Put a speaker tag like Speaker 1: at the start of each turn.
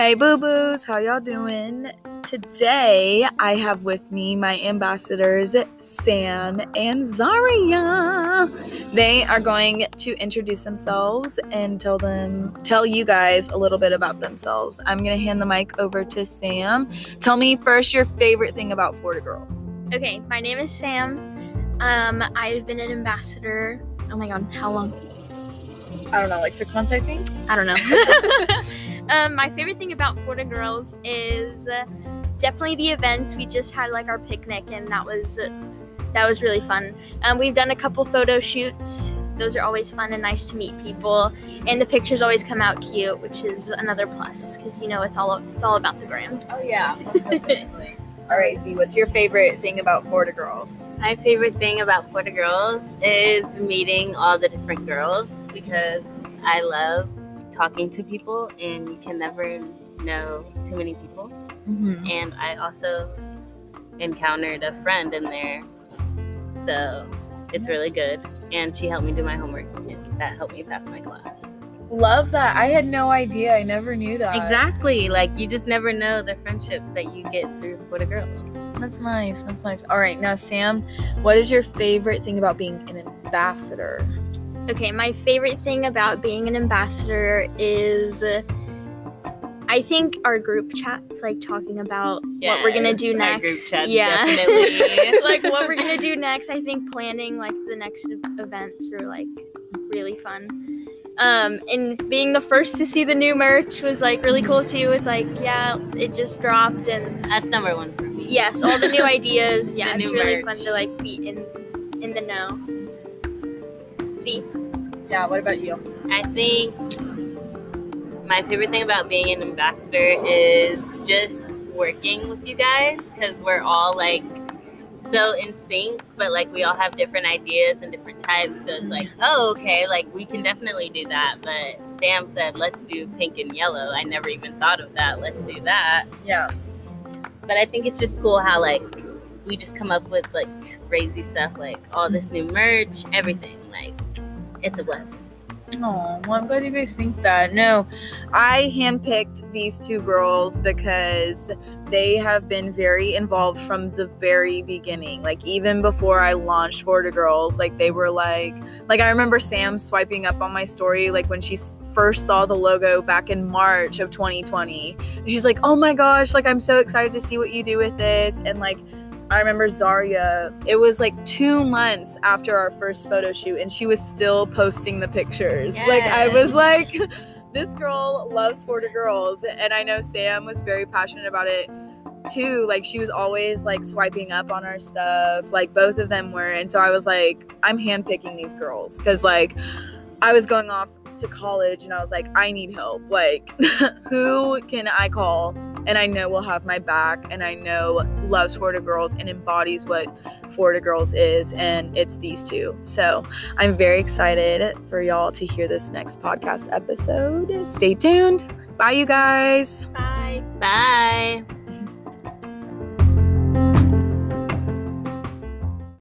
Speaker 1: Hey boo boos, how y'all doing? Today I have with me my ambassadors Sam and Zaria. They are going to introduce themselves and tell them tell you guys a little bit about themselves. I'm gonna hand the mic over to Sam. Tell me first your favorite thing about Florida Girls.
Speaker 2: Okay, my name is Sam. Um, I've been an ambassador. Oh my god, how long?
Speaker 1: I don't know, like six months I think.
Speaker 2: I don't know. um, my favorite thing about Florida Girls is uh, definitely the events. We just had like our picnic, and that was uh, that was really fun. Um, we've done a couple photo shoots. Those are always fun and nice to meet people, and the pictures always come out cute, which is another plus because you know it's all it's all about the gram.
Speaker 1: Oh yeah, definitely. All right, Z, what's your favorite thing about Florida Girls?
Speaker 3: My favorite thing about Florida Girls is meeting all the different girls because I love talking to people and you can never know too many people.
Speaker 1: Mm-hmm.
Speaker 3: And I also encountered a friend in there. So it's really good. And she helped me do my homework and that helped me pass my class.
Speaker 1: Love that. I had no idea. I never knew that.
Speaker 3: Exactly. Like you just never know the friendships that you get through Florida Girls.
Speaker 1: That's nice. That's nice. All right, now Sam, what is your favorite thing about being an ambassador?
Speaker 2: Okay, my favorite thing about being an ambassador is uh, I think our group chats, like talking about what we're gonna do next. yeah,
Speaker 3: definitely.
Speaker 2: like what we're gonna do next. I think planning like the next events are like really fun. Um, and being the first to see the new merch was like really cool too. It's like yeah, it just dropped and
Speaker 3: That's number one for me.
Speaker 2: yes, all the new ideas. Yeah,
Speaker 3: The
Speaker 2: it's really
Speaker 3: merch.
Speaker 2: fun to like be in in the know. See,
Speaker 1: Yeah, what about you?
Speaker 3: I think my favorite thing about being an ambassador is just working with you guys because we're all like so in sync, but like we all have different ideas and different types. So it's like, mm-hmm. oh, okay, like we can definitely do that. But Sam said, let's do pink and yellow. I never even thought of that. Let's do that.
Speaker 1: Yeah.
Speaker 3: But I think it's just cool how like we just come up with like crazy stuff, like all this new merch, everything. Like it's a blessing.
Speaker 1: Oh, well, I'm glad you guys think that. No, I handpicked these two girls because they have been very involved from the very beginning. Like even before I launched Florida Girls, like they were like, like I remember Sam swiping up on my story, like when she first saw the logo back in March of 2020. She's like, "Oh my gosh, like I'm so excited to see what you do with this." And like I remember Zaria, it was like two months after our first photo shoot, and she was still posting the pictures. Like, I was like, this girl loves Florida girls. And I know Sam was very passionate about it too. Like, she was always like swiping up on our stuff. Like, both of them were. And so I was like, I'm handpicking these girls because, like, I was going off to college and I was like, I need help. Like, who can I call? And I know will have my back and I know loves Florida Girls and embodies what Florida Girls is. And it's these two. So I'm very excited for y'all to hear this next podcast episode. Stay tuned. Bye, you guys.
Speaker 2: bye.
Speaker 3: Bye.